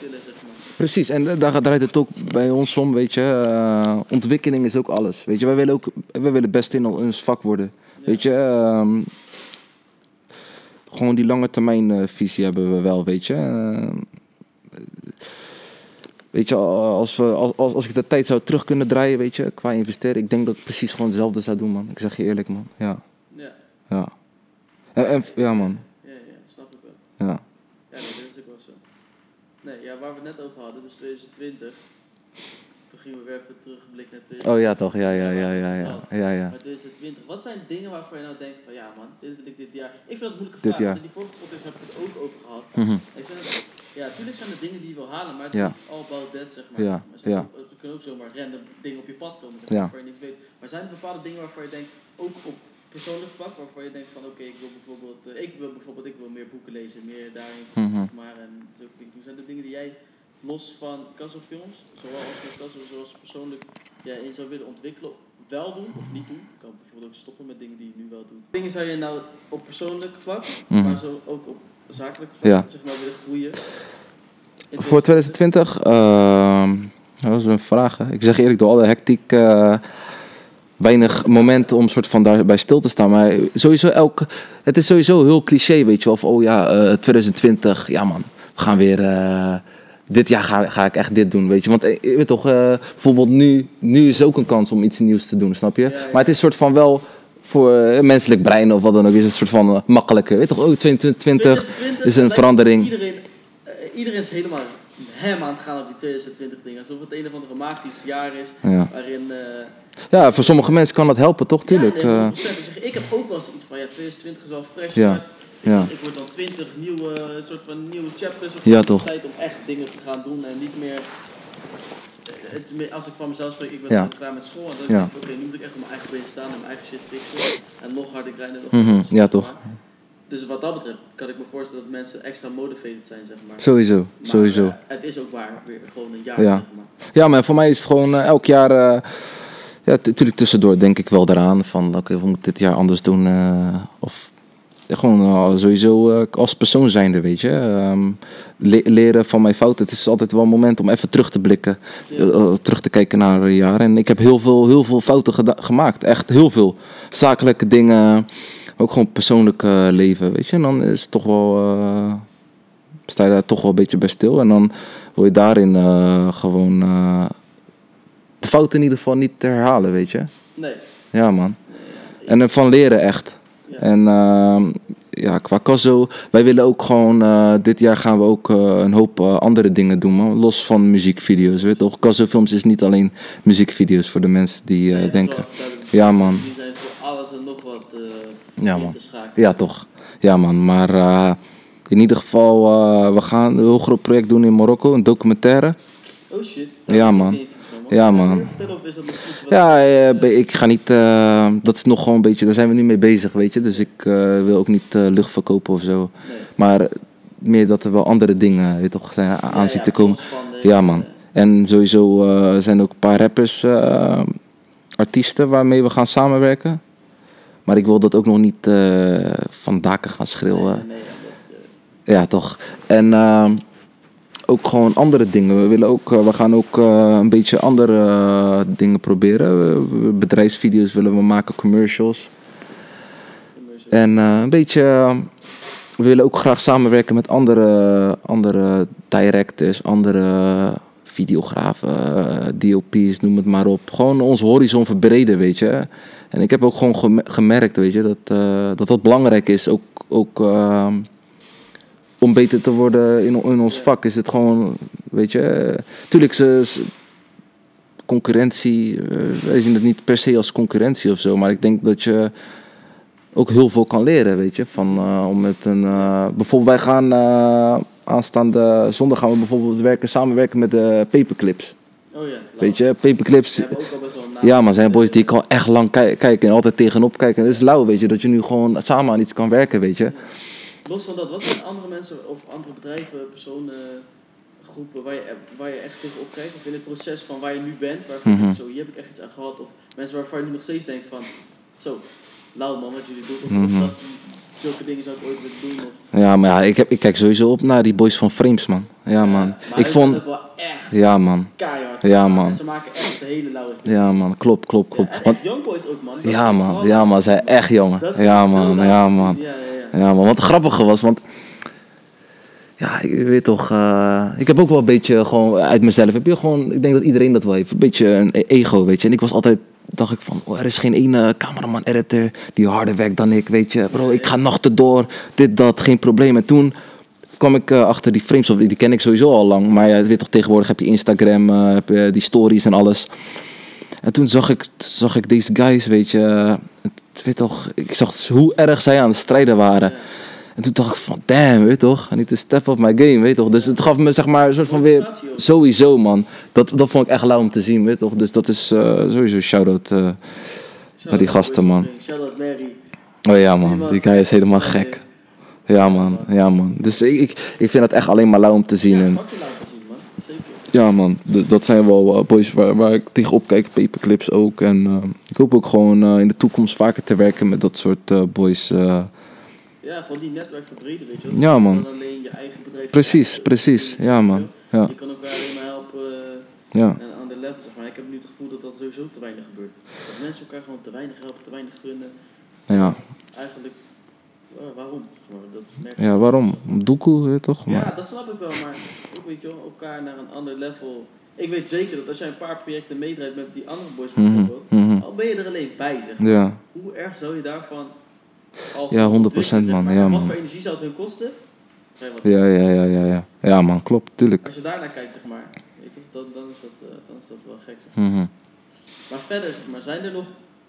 tillen, zeg maar. Precies, en daar draait het ook bij ons om, weet je. eh, ontwikkeling is ook alles. Weet je, wij willen ook wij willen best in ons vak worden. Weet je, ehm, gewoon die lange termijn eh, visie hebben we wel, weet je. Ehm, weet je, als, we, als, als als ik de tijd zou terug kunnen draaien, weet je, qua investeren, ik denk dat ik precies gewoon hetzelfde zou doen, man. Ik zeg je eerlijk, man. Ja, Ja, ja. En, en- ja, man. ja, ja, snap ik wel. Ja. Ja, nee, dat is ook wel zo. Nee, ja, waar we het net over hadden, dus 2020. Toen gingen we weer even terugblik naar 2020. Oh ja, toch? Ja, ja, ja, ja, ja. Ja, ja. Maar 2020, wat zijn dingen waarvan je nou denkt van ja man, dit wil ik dit jaar. Ik vind dat moeilijke Dit vraag, jaar. want in die vorige podcast heb ik het ook over gehad. Mhm. Ik vind ja, natuurlijk zijn er dingen die je wil halen, maar het Ja. is niet all about that zeg maar. Ja, Maar ja. er kunnen ook zomaar random dingen op je pad komen zeg Ja. maar, waarvan je niks weet. Maar zijn er bepaalde dingen waarvan je denkt, ook op persoonlijk vlak waarvan je denkt van oké, ik wil bijvoorbeeld, eh, ik wil bijvoorbeeld, ik wil meer boeken lezen, meer daarin, zeg maar, en zulke dingen. Zijn er dingen die jij los van Casso-films, zowel als zoals persoonlijk ja, in zou willen ontwikkelen, wel doen of niet doen? Je kan bijvoorbeeld ook stoppen met dingen die je nu wel doet. Dingen zou je nou op persoonlijk vlak, Mhm. maar zo ook op zakelijk vlak, Ja. zeg maar, willen groeien? In Voor 2020? ehm, dat is een vraag. Hè. Ik zeg eerlijk, door alle hectiek, eh, weinig momenten om soort van daarbij stil te staan. Maar sowieso elke, het is sowieso heel cliché, weet je wel. Van, oh ja, eh, 2020, ja man, we gaan weer... dit jaar ga, ga ik echt dit doen, weet je. Want eh, je weet toch, eh, bijvoorbeeld nu, nu is ook een kans om iets nieuws te doen, snap je? Maar het is soort van wel voor eh, menselijk brein of wat dan ook, is het soort van makkelijker. Weet toch, oh 2020 2020 is een verandering. Iedereen, iedereen is helemaal hem aan het gaan op die 2020 dingen. Alsof het een of ander magisch jaar is Ja. waarin... ja, voor sommige mensen kan dat helpen, toch? Tuurlijk. Ja, nee. 100%. Ik, heb ook wel eens iets van, ja, 2020 is wel fresh. Ja, maar ja. ik word dan 20 nieuwe, soort van nieuwe chapters. Of Ja, toch. Tijd om echt dingen te gaan doen en niet meer... eh, Het, als ik van mezelf spreek, ik ben Ja. klaar met school. En dan denk ik, oké, nu moet ik echt op mijn eigen benen staan en mijn eigen shit fixen. En nog harder grinden. Nog harder ja, toch. maar. Dus wat dat betreft kan ik me voorstellen dat mensen extra motivated zijn, zeg maar. Sowieso, Maar, sowieso. eh, het is ook waar, weer gewoon een jaar. Ja. Zeg maar. Ja, maar voor mij is het gewoon eh, elk jaar. eh, ja, natuurlijk tussendoor denk ik wel eraan van oké, we moeten dit jaar anders doen. eh, of gewoon eh, sowieso eh, als persoon zijnde, weet je. Ehm, le- leren van mijn fouten. Het is altijd wel een moment om even terug te blikken. Ja. eh, eh, terug te kijken naar een jaar. En ik heb heel veel, heel veel fouten gemaakt. Echt heel veel. Zakelijke dingen. Ook gewoon persoonlijk eh, leven, weet je. En dan is het toch wel... eh, sta je daar toch wel een beetje bij stil. En dan wil je daarin eh, gewoon eh, de fouten in ieder geval niet te herhalen, weet je. Nee. Ja, man. En ervan leren echt. Ja. En ehm, ja, qua Casso, wij willen ook gewoon, eh, dit jaar gaan we ook eh, een hoop eh, andere dingen doen, man. Los van muziekvideo's, weet toch? Casso Films is niet alleen muziekvideo's voor de mensen die Nee, denken. Ja, man. Die zijn voor alles en nog wat Ja, man. Ja, toch. Ja, man. Maar in ieder geval, we gaan een heel groot project doen in Marokko, een documentaire. Oh shit. Ja, man. Ja, man. meer vertellen of is dat nog iets wat... Ja, eh, ik ga niet. eh, dat is nog gewoon een beetje. Daar zijn we nu mee bezig, weet je. Dus ik eh, wil ook niet lucht verkopen of zo. Nee. Maar meer dat er wel andere dingen weet je toch, zijn, aan Ja, ja, te komen. de- Ja, man. En sowieso zijn er ook een paar rappers, artiesten waarmee we gaan samenwerken. Maar ik wil dat ook nog niet van daken gaan schreeuwen. nee, nee, ja, dat, Ja, toch. En ehm, ook gewoon andere dingen. We willen ook, eh, we gaan ook eh, een beetje andere eh, dingen proberen. Bedrijfsvideo's willen we maken, commercials. commercial. En een beetje, we willen ook graag samenwerken met andere, andere directors, andere videografen, DOP's, noem het maar op. Gewoon onze horizon verbreden, weet je. En ik heb ook gewoon gem- gemerkt, weet je, dat, dat dat belangrijk is. Ook, ook ehm, om beter te worden in, in ons vak is het gewoon, weet je. tuurlijk, ze, concurrentie, eh, wij zien het niet per se als concurrentie of zo. Maar ik denk dat je ook heel veel kan leren, weet je. Van, eh, om met een, eh, bijvoorbeeld wij gaan eh, aanstaande zondag gaan we bijvoorbeeld werken, samenwerken met de Paperclips. Oh ja. Weet je, Paperclips. Ja, maar zijn boys die ik al echt lang ki- kijken en altijd tegenop kijken. Het is lauw, weet je, dat je nu gewoon samen aan iets kan werken, weet je. Los van dat, wat zijn andere mensen of andere bedrijven, personen, groepen waar je, waar je echt tegenop kijkt? Of in het proces van waar je nu bent, waarvan je Mhm. zo, hier heb ik echt iets aan gehad. Of mensen waarvan je nu nog steeds denkt van, zo, lauw man, wat jullie doen. Of, of Mhm. dat, zulke dingen zou ik ooit willen doen. Of, Ja, maar ja, ik, heb, ik kijk sowieso op naar die boys van Frames, man. Ja, man. Maar Ik vond... zijn wel echt Ja, man. keihard. Ja, man. En ze maken echt de hele lauwe Ja, man. Klopt, klopt, Ja, klopt. en Want, echt youngboys ook, man. Dat ja, man. Ja, man. Zij echt jongen. Ja, man. Ja, man. Ja, ja, ja. Ja, man. Wat grappige was, want... Ja, ik weet toch... eh, ik heb ook wel een beetje gewoon uit mezelf... Heb je gewoon... Ik denk dat iedereen dat wel heeft. Een beetje een e- ego, weet je. En ik was altijd... Dacht ik van... Oh, er is geen ene cameraman, editor... Die harder werkt dan ik, weet je. Bro, ik ga nachten door. Dit, dat. Geen probleem. En toen kwam ik eh, achter die frames. Die ken ik sowieso al lang. Maar ja, weet toch, tegenwoordig heb je Instagram... eh, heb je die stories en alles. En toen zag ik, zag ik deze guys, weet je... het- weet toch, ik zag hoe erg zij aan het strijden waren. En toen dacht ik van, damn, weet toch? I need to step up my game, weet toch? Dus het gaf me zeg maar een soort van weer... Sowieso, man. Dat, dat vond ik echt lauw om te zien, weet toch? Dus dat is eh, sowieso shout-out. eh. Shout-out die naar gasten, Boys man. Shout-out Mary. Oh ja, man. Die guy is helemaal echt gek. Ja, man. Ja, man. Dus ik, ik, ik vind het echt alleen maar lauw om te zien. Ja, En, ja, man. Dat zijn wel eh, boys waar, waar ik tegenop kijk. Paperclips ook. En eh, ik hoop ook gewoon eh, in de toekomst vaker te werken met dat soort eh, boys. Ja, gewoon die netwerk verbreden, weet je wel. Ja, man. Dan alleen je eigen bedrijf. precies, Ja, precies. Ja, man. Ja, Je kan elkaar alleen maar helpen eh, ja. aan ander level, zeg maar. Ik heb nu het gevoel dat dat sowieso te weinig gebeurt. Dat mensen elkaar gewoon te weinig helpen, te weinig gunnen. Ja, Eigenlijk, waarom? Dat is ja waarom? Doekoe, toch? Ja, Maar, dat snap ik wel, maar ook weet je wel, elkaar naar een ander level. Ik weet zeker dat als jij een paar projecten meedraait met die andere boys mhm, bijvoorbeeld, mhm. al ben je er alleen bij, zeg maar. Ja, Hoe erg zou je daarvan Ja, 100% ontwikkelen, zeg man, maar? ja, Wat man. voor energie zou het hun kosten? Maar, ja, ja, ja, ja, ja. Ja, man, klopt, tuurlijk. Als je daarnaar kijkt, zeg maar, weet je, dan, dan, is dat, eh, dan is dat wel gek. zeg. Mhm. Maar verder, zeg maar, zijn er nog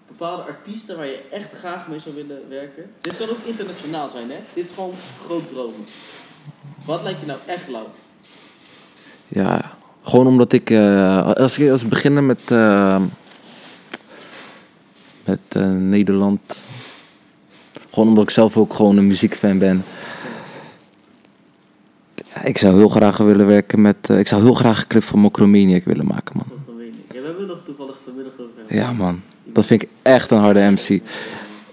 bepaalde artiesten waar je echt graag mee zou willen werken? Dit kan ook internationaal zijn, hè? Dit is gewoon groot dromen. Wat lijkt je nou echt lauw? Ja, gewoon omdat ik, eh, als ik als we beginnen met, eh, met Nederland, gewoon omdat ik zelf ook gewoon een muziekfan ben. Ik zou heel graag willen werken met, eh, ik zou heel graag een clip van Mokromaniac willen maken, man. Ja, we hebben nog toevallig vanmiddag over. Ja, man. Dat vind ik echt een harde MC.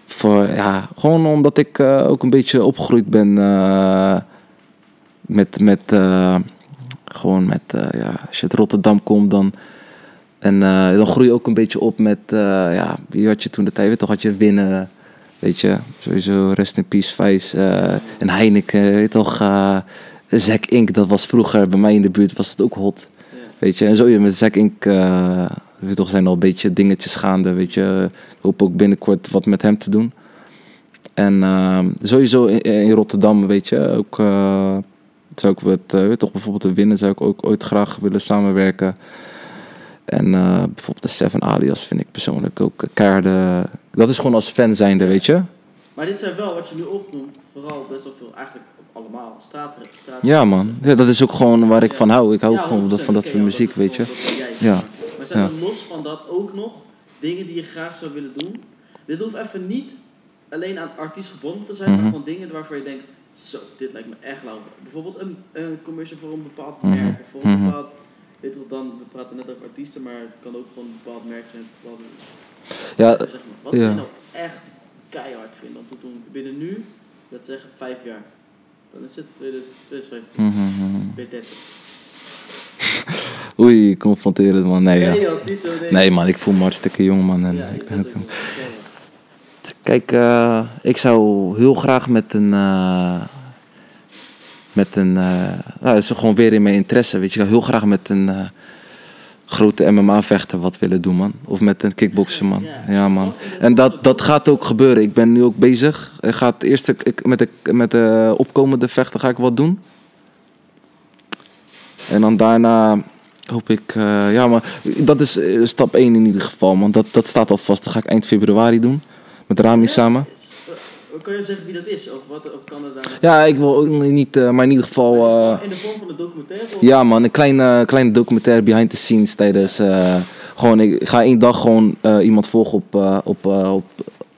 Voor, ja, gewoon omdat ik eh, ook een beetje opgegroeid ben eh, met, met gewoon met, ja, als je uit Rotterdam komt dan, en dan groei je ook een beetje op met, ja, wie had je toen de tijd, toch, had je winnen, weet je, sowieso Rest in Peace, Vice, eh, en Heineken, weet toch, eh Zack Inc, dat was vroeger bij mij in de buurt, was het ook hot. Ja. Weet je, en zo met Zack Inc. eh, weet toch, zijn al een beetje dingetjes gaande. Weet je, ik hoop ook binnenkort wat met hem te doen. En ehm, sowieso in, in Rotterdam, weet je, ook. eh zou ik wat, weet toch, bijvoorbeeld de winnen zou ik ook ooit graag willen samenwerken. En eh, bijvoorbeeld de Seven Alias vind ik persoonlijk ook keiharde. Dat is gewoon als fan zijnde, weet je. Maar dit zijn wel, wat je nu opnoemt, vooral best wel veel, eigenlijk allemaal, straatrap. straat Ja, man. Ja, dat is ook gewoon waar ik van hou. Ik hou ook gewoon 100%, van dat soort muziek, weet je. Ja. Maar zijn er los van dat ook nog dingen die je graag zou willen doen? Dit hoeft even niet alleen aan artiest gebonden te zijn, Mhm. maar gewoon dingen waarvan je denkt, zo, dit lijkt me echt lauw. Bijvoorbeeld een, een commercial voor een bepaald Mhm. merk, of voor een Mhm. bepaald, wel, dan, we praten net over artiesten, maar het kan ook gewoon een bepaald merk zijn. bepaalde- Ja, zeg maar. Wat ja. je nou echt keihard vinden om te doen binnen nu, dat zeggen vijf jaar. Dan is het 2015, Mhm, mhm. ben je 30. Oei, confronterend man. Nee, ja. Nee, als niet zo nee. Nee man, ik voel me hartstikke jong man. En Ja, ik ik ben ook. Kijk, eh, ik zou heel graag met een. eh, met een. eh, nou, dat is gewoon weer in mijn interesse. Weet je, ik heel graag met een. eh, grote MMA-vechter wat willen doen, man. Of met een kickbokser, man. Ja. Ja, man. En dat, dat gaat ook gebeuren. Ik ben nu ook bezig. Ik ga het eerst ik, met, de, met de opkomende vechter ga ik wat doen. En dan daarna hoop ik... eh, ja, maar dat is stap 1 in ieder geval, man. Dat, dat staat al vast. Dat ga ik eind februari doen. Met Rami samen. Eh, Kan je zeggen wie dat is? Of, wat, of kan daar... Ja, ik wil ook niet... eh, maar in ieder geval... eh, in de vorm van een documentaire? Of? Ja man, een kleine, kleine documentaire behind the scenes tijdens... eh, gewoon, ik ga één dag gewoon eh, iemand volgen op, eh, op, eh, op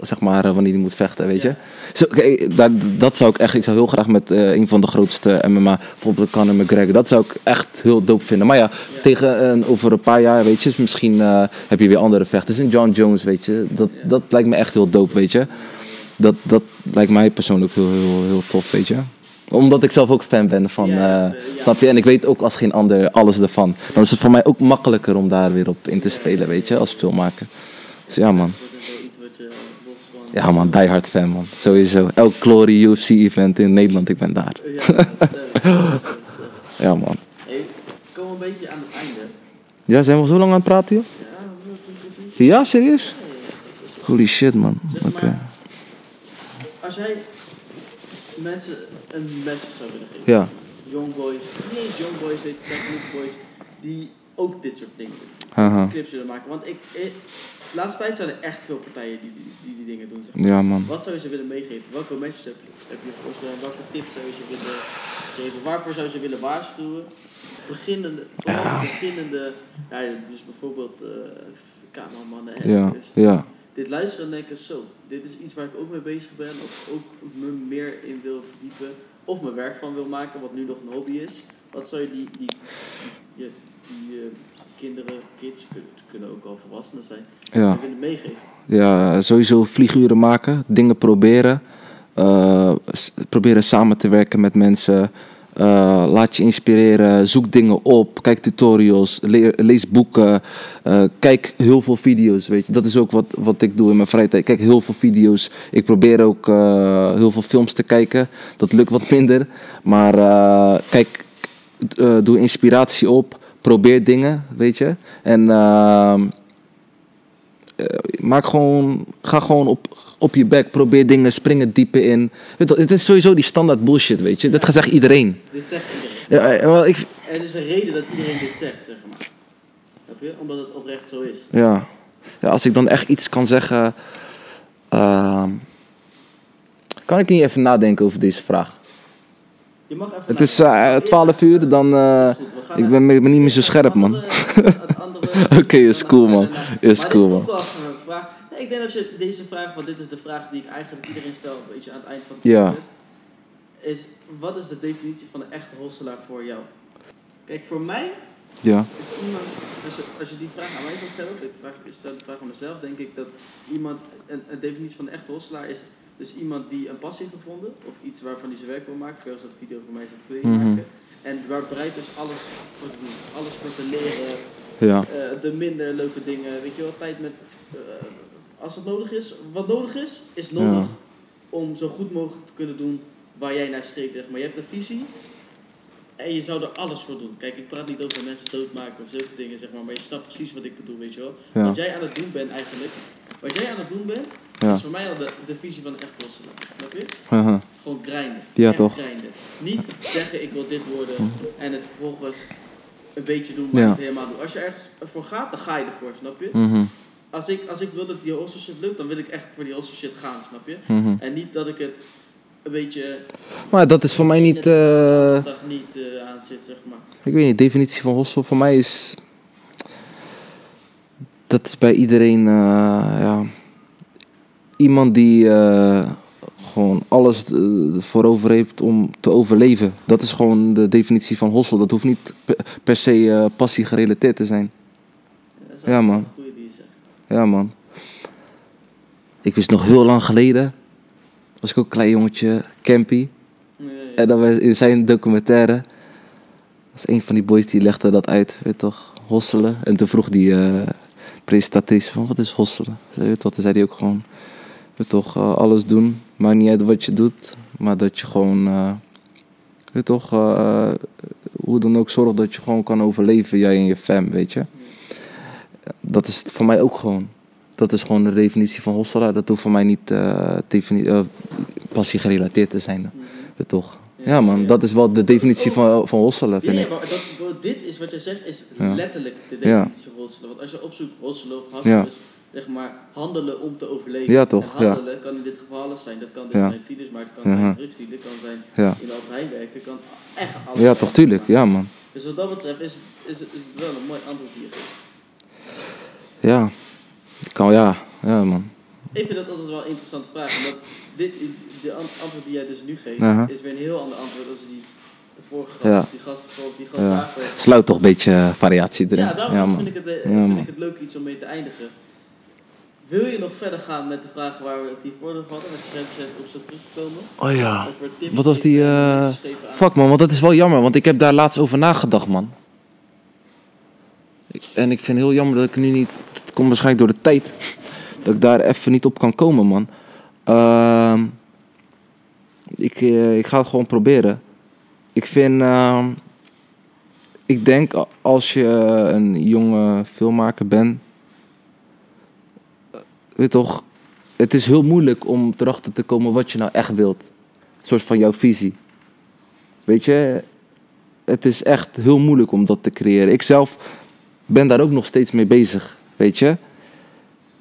zeg maar, eh, wanneer hij moet vechten, weet je. Ja. Zo, kijk, daar, dat zou ik echt, ik zou heel graag met eh, een van de grootste MMA, bijvoorbeeld Conor McGregor, dat zou ik echt heel dope vinden. Maar ja, tegen een, over een paar jaar, weet je, is misschien eh, heb je weer andere vechters. En John Jones, weet je, dat, Ja. dat lijkt me echt heel dope, weet je. Dat, dat lijkt mij persoonlijk heel, heel, heel tof, weet je. Omdat ik zelf ook fan ben van, ja, eh, eh, snap je? En ik weet ook als geen ander alles ervan. Dan is het voor mij ook makkelijker om daar weer op in te spelen, weet je, als filmmaker. Dus ja man. Eh. Ja man, die hard fan man. Sowieso. Elk Glory UFC event in Nederland, ik ben daar. Ja, sterk. Ja man. Hey, ik kom een beetje aan het einde. Ja, zijn we zo lang aan het praten joh? Ja, serieus? Holy shit man. Oké. Als jij mensen een message zou willen geven. Ja. Young boys, niet eens young boys, weet je, boys, die ook dit soort dingen. Clips willen maken. Want ik, ik, de laatste tijd zijn er echt veel partijen die die, die, die dingen doen. Zeg maar. Ja man. Wat zou je ze willen meegeven? Welke message heb je, heb je voor ze? Welke tips zou je ze willen geven? Waarvoor zou je ze willen waarschuwen? Beginnende, beginnende, ja, dus bijvoorbeeld eh cameramannen, Ja, actors, ja. Dit luisteren en denken, zo, dit is iets waar ik ook mee bezig ben, of ook me meer in wil verdiepen, of mijn werk van wil maken, wat nu nog een hobby is. Wat zou je die, die, die, die, eh, kinderen, kids, kunnen, kunnen ook al volwassenen zijn, Ja. willen meegeven? Ja, sowieso vlieguren maken, dingen proberen. eh, proberen samen te werken met mensen. Eh, laat je inspireren, zoek dingen op, kijk tutorials, lees boeken, eh, kijk heel veel video's. Weet je. Dat is ook wat, wat ik doe in mijn vrije tijd. Kijk heel veel video's. Ik probeer ook eh, heel veel films te kijken. Dat lukt wat minder. Maar kijk, doe inspiratie op, probeer dingen, weet je. En ehm, eh, maak gewoon, ga gewoon op, op je bek, probeer dingen, spring het diepe in. Weet je, het is sowieso die standaard bullshit, weet je. Dat zegt iedereen. Dit zegt iedereen. Ja, eh, wel, ik, Er is een reden dat iedereen dit zegt, zeg maar. Snap je? Omdat het oprecht zo is. ja. ja, als ik dan echt iets kan zeggen. ehm, kan ik niet even nadenken over deze vraag? Je mag even Het is eh, 12 uur, dan. eh, ik ben, niet meer zo scherp, man. Oké, is cool, man. Is cool, man. Ik denk dat je deze vraag, want dit is de vraag die ik eigenlijk iedereen stel, een beetje aan het eind van het Ja. podcast, is wat is de definitie van een echte hosselaar voor jou? Kijk, voor mij Ja, is iemand, als je, als je die vraag aan mij zou stellen, ik, vraag, ik stel de vraag aan mezelf, denk ik dat iemand, een, een definitie van een echte hosselaar is dus iemand die een passie heeft gevonden, of iets waarvan hij zijn werk wil maken, zoals dat video voor mij zat kleding Mhm. maken, en waar bereid is alles voor te doen, alles voor te leren, ja, eh, de minder leuke dingen, weet je wel, tijd met, eh, als het nodig is, wat nodig is, is nodig om zo goed mogelijk te kunnen doen waar jij naar streeft, zeg maar. Je hebt een visie en je zou er alles voor doen. Kijk, ik praat niet over mensen doodmaken of zulke dingen, zeg maar, maar je snapt precies wat ik bedoel, weet je wel. ja. Wat jij aan het doen bent eigenlijk, wat jij aan het doen bent, Ja. is voor mij al de, de visie van echt hosselaar, snap je? Haha. Gewoon grinden. Ja, Echt toch? grinden. Niet zeggen ik wil dit worden en het vervolgens een beetje doen, maar niet helemaal doen. Als je ergens voor gaat, dan ga je ervoor, snap je? Mhm, Als ik, als ik wil dat die hostel shit lukt, dan wil ik echt voor die hostel shit gaan, snap je? mhm. En niet dat ik het een beetje Maar dat is voor mij niet. dag niet eh, aan zit, zeg maar. Ik weet niet, de definitie van hostel voor mij is. Dat is bij iedereen. eh, ja, iemand die gewoon alles voorover heeft om te overleven. Dat is gewoon de definitie van hostel. Dat hoeft niet per, per se passie gerelateerd te zijn. Ja, man. Een goede die je zegt. Ja, man. Ik wist nog heel lang geleden. Was ik ook een klein jongetje, Campy. Nee, En dan was in zijn documentaire. was een van die boys die legde dat uit, weet toch? Hosselen. En toen vroeg die eh presentatrice van wat is hosselen? Ze weet wat, toen zei hij ook gewoon, weet toch, eh, alles doen. Maakt niet uit wat je doet, maar dat je gewoon, eh, weet je toch, hoe dan ook zorgt dat je gewoon kan overleven, jij en je fam, weet je. Dat is voor mij ook gewoon. Dat is gewoon de definitie van hosselaar. Dat hoeft voor mij niet eh defini- eh, passie gerelateerd te zijn, weet je toch. Ja man, dat is wel de definitie van, van hosselen, Ja, vind ja, ik. maar dat, dit is wat je zegt, is Ja. letterlijk de Ja. definitie van hosselen. Want als je opzoekt hosselen of Ja. is zeg maar handelen om te overleven. Ja, toch, En ja. handelen kan in dit geval alles zijn. Dat kan dus Ja. zijn files, maar het kan zijn drugsdealen, kan zijn Ja. in Heijn werken, kan echt alles ja, toch, tuurlijk. Ja man. Dus wat dat betreft is, is, het- is het wel een mooi antwoord hier. Ja. Kan, ja. Ja man. Ik vind dat altijd wel een interessante vraag, omdat dit, de an- antwoord die jij dus nu geeft, is weer een heel ander antwoord dan die de vorige gast, Ja. die gast ervoor, die gast Ja. Sluit toch een beetje eh, variatie erin. Ja, daarom Ja vind, man. ik het, eh, Ja, vind man. ik het leuk iets om mee te eindigen. Wil je nog verder gaan met de vragen waar we het hiervoor over hadden? Want je zei dat je op zo teruggekomen. Oh ja. Over tips Wat was die, eh, aan- Fuck man, want dat is wel jammer, want ik heb daar laatst over nagedacht man. Ik- En ik vind het heel jammer dat ik nu niet, komt waarschijnlijk door de tijd, dat ik daar even niet op kan komen man. Ehm, ik, eh, ik ga het gewoon proberen. Ik vind, ehm, ik denk als je een jonge filmmaker bent, eh, weet toch, het is heel moeilijk om erachter te komen wat je nou echt wilt. Een soort van jouw visie. Weet je, het is echt heel moeilijk om dat te creëren. Ik zelf ben daar ook nog steeds mee bezig, weet je.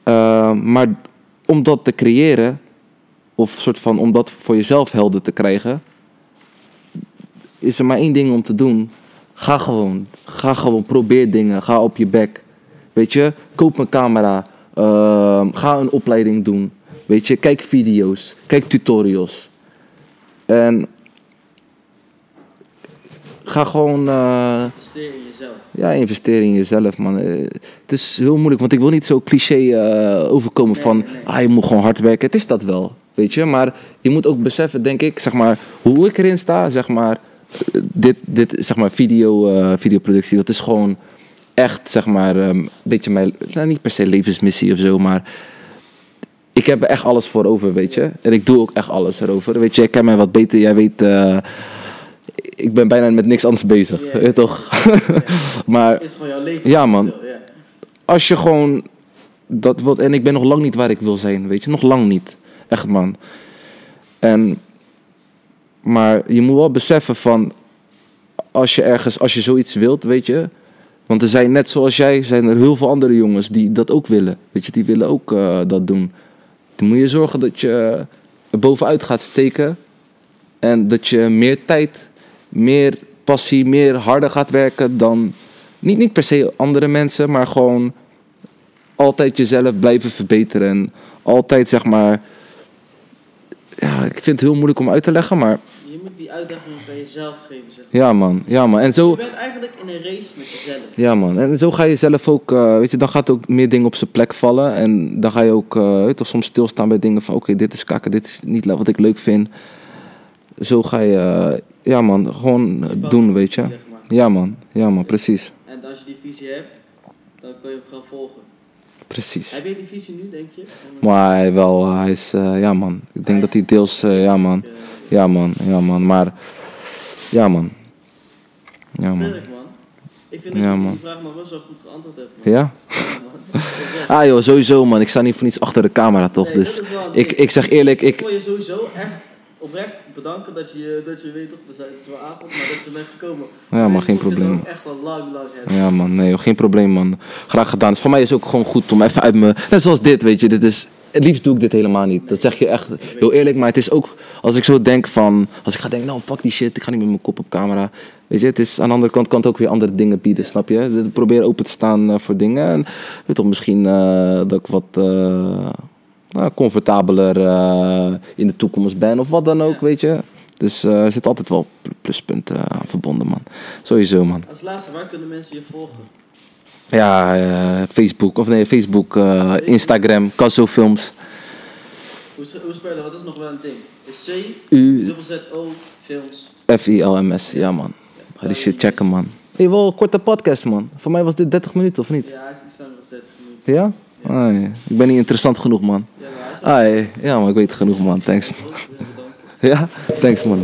Uh, maar om dat te creëren, of soort van om dat voor jezelf helder te krijgen, is er maar één ding om te doen. Ga gewoon. Ga gewoon. Probeer dingen. Ga op je bek. Weet je, koop een camera. Ehm, ga een opleiding doen. Weet je, kijk video's, kijk tutorials. En ga gewoon eh, in jezelf. Ja, investeren in jezelf, man. Eh, het is heel moeilijk, want ik wil niet zo cliché eh, overkomen Nee, van... nee. Ah, je moet gewoon hard werken. Het is dat wel, weet je. Maar je moet ook beseffen, denk ik, zeg maar... Hoe ik erin sta, zeg maar... eh, Dit, dit zeg maar, video, eh, videoproductie, dat is gewoon echt, zeg maar... Een beetje mijn... Nou, niet per se levensmissie of zo, maar... Ik heb er echt alles voor over, weet je. En ik doe ook echt alles erover. Weet je, jij kent mij wat beter. Jij weet... ik ben bijna met niks anders bezig, toch? maar Is gewoon jouw leven. Ja, man. Als je gewoon dat wilt. En ik ben nog lang niet waar ik wil zijn, weet je. Nog lang niet. Echt, man. En, maar je moet wel beseffen van. Als je ergens, als je zoiets wilt, weet je. Want er zijn net zoals jij, zijn er heel veel andere jongens die dat ook willen. Weet je, die willen ook eh, dat doen. Dan moet je zorgen dat je er bovenuit gaat steken. En dat je meer tijd, meer passie, meer harder gaat werken dan. Niet, niet per se andere mensen, maar gewoon altijd jezelf blijven verbeteren. En altijd zeg maar. Ja, ik vind het heel moeilijk om uit te leggen, maar Je moet die uitdaging bij jezelf geven. Zeg. maar. ja man, ja man. En Je zo, bent eigenlijk in een race met jezelf. ja man, en zo ga je zelf ook, eh, weet je, dan gaat ook meer dingen op zijn plek vallen. En dan ga je ook, weet je, toch, soms stilstaan bij dingen van, oké, dit is kakken, dit is niet wat ik leuk vind. Zo ga je, eh, ja man, gewoon bouwt doen, weet je. visie, zeg maar. Ja man, ja man, precies. En als je die visie hebt, dan kun je hem gaan volgen. Precies. Heb je die visie nu, denk je? Maar hij wel, eh, hij is, eh, ja man. Ik denk dat hij deels, eh, ja man. Eh, Ja man, ja man. Maar, ja man. Ja man. Sterk, man. Ik vind dat Ja, je man. die vraag maar wel zo goed geantwoord hebt. Man. Ja? Ah joh, sowieso man. Ik sta niet voor niets achter de camera toch. Nee, dus ik, ik zeg eerlijk, Ik ik... wil je sowieso echt oprecht bedanken dat je, dat je weet toch, we zijn, het is wel avond, maar dat je bent gekomen. Ja man, Deze geen probleem. ik echt al lang, lang hebben. Ja man, nee geen probleem man. Graag gedaan. Dus voor mij is het ook gewoon goed om even uit me... Net zoals dit, weet je. Dit is... Het liefst doe ik dit helemaal niet. Dat zeg je echt heel eerlijk. Maar het is ook, als ik zo denk van... Als ik ga denken, nou fuck die shit. Ik ga niet met mijn kop op camera. Weet je, het is aan de andere kant kan het ook weer andere dingen bieden, snap je? Probeer open te staan eh, voor dingen. En weet toch, misschien eh, dat ik wat eh, comfortabeler eh, in de toekomst ben. Of wat dan ook, weet je. Dus eh, er zit altijd wel pl- pluspunten aan verbonden, man. Sowieso, man. Als laatste, waar kunnen mensen je volgen? Ja, eh, Facebook, of nee, Facebook, eh, Instagram, Casso Films. Hoe, hoe spelen? Wat is nog wel een ding? Is C, U, dubbel Z, O, films. F-I-L-M-S, ja man. Ga die shit checken, man. Hey, wel een korte podcast, man. Voor mij was dit 30 minuten, of niet? Ja, hij is iets langer dan 30 minuten. Ja? Ah, nee. Ik ben niet interessant genoeg, man. Ah, ja, maar ik weet genoeg, man. Thanks, man. Ja? Thanks, man.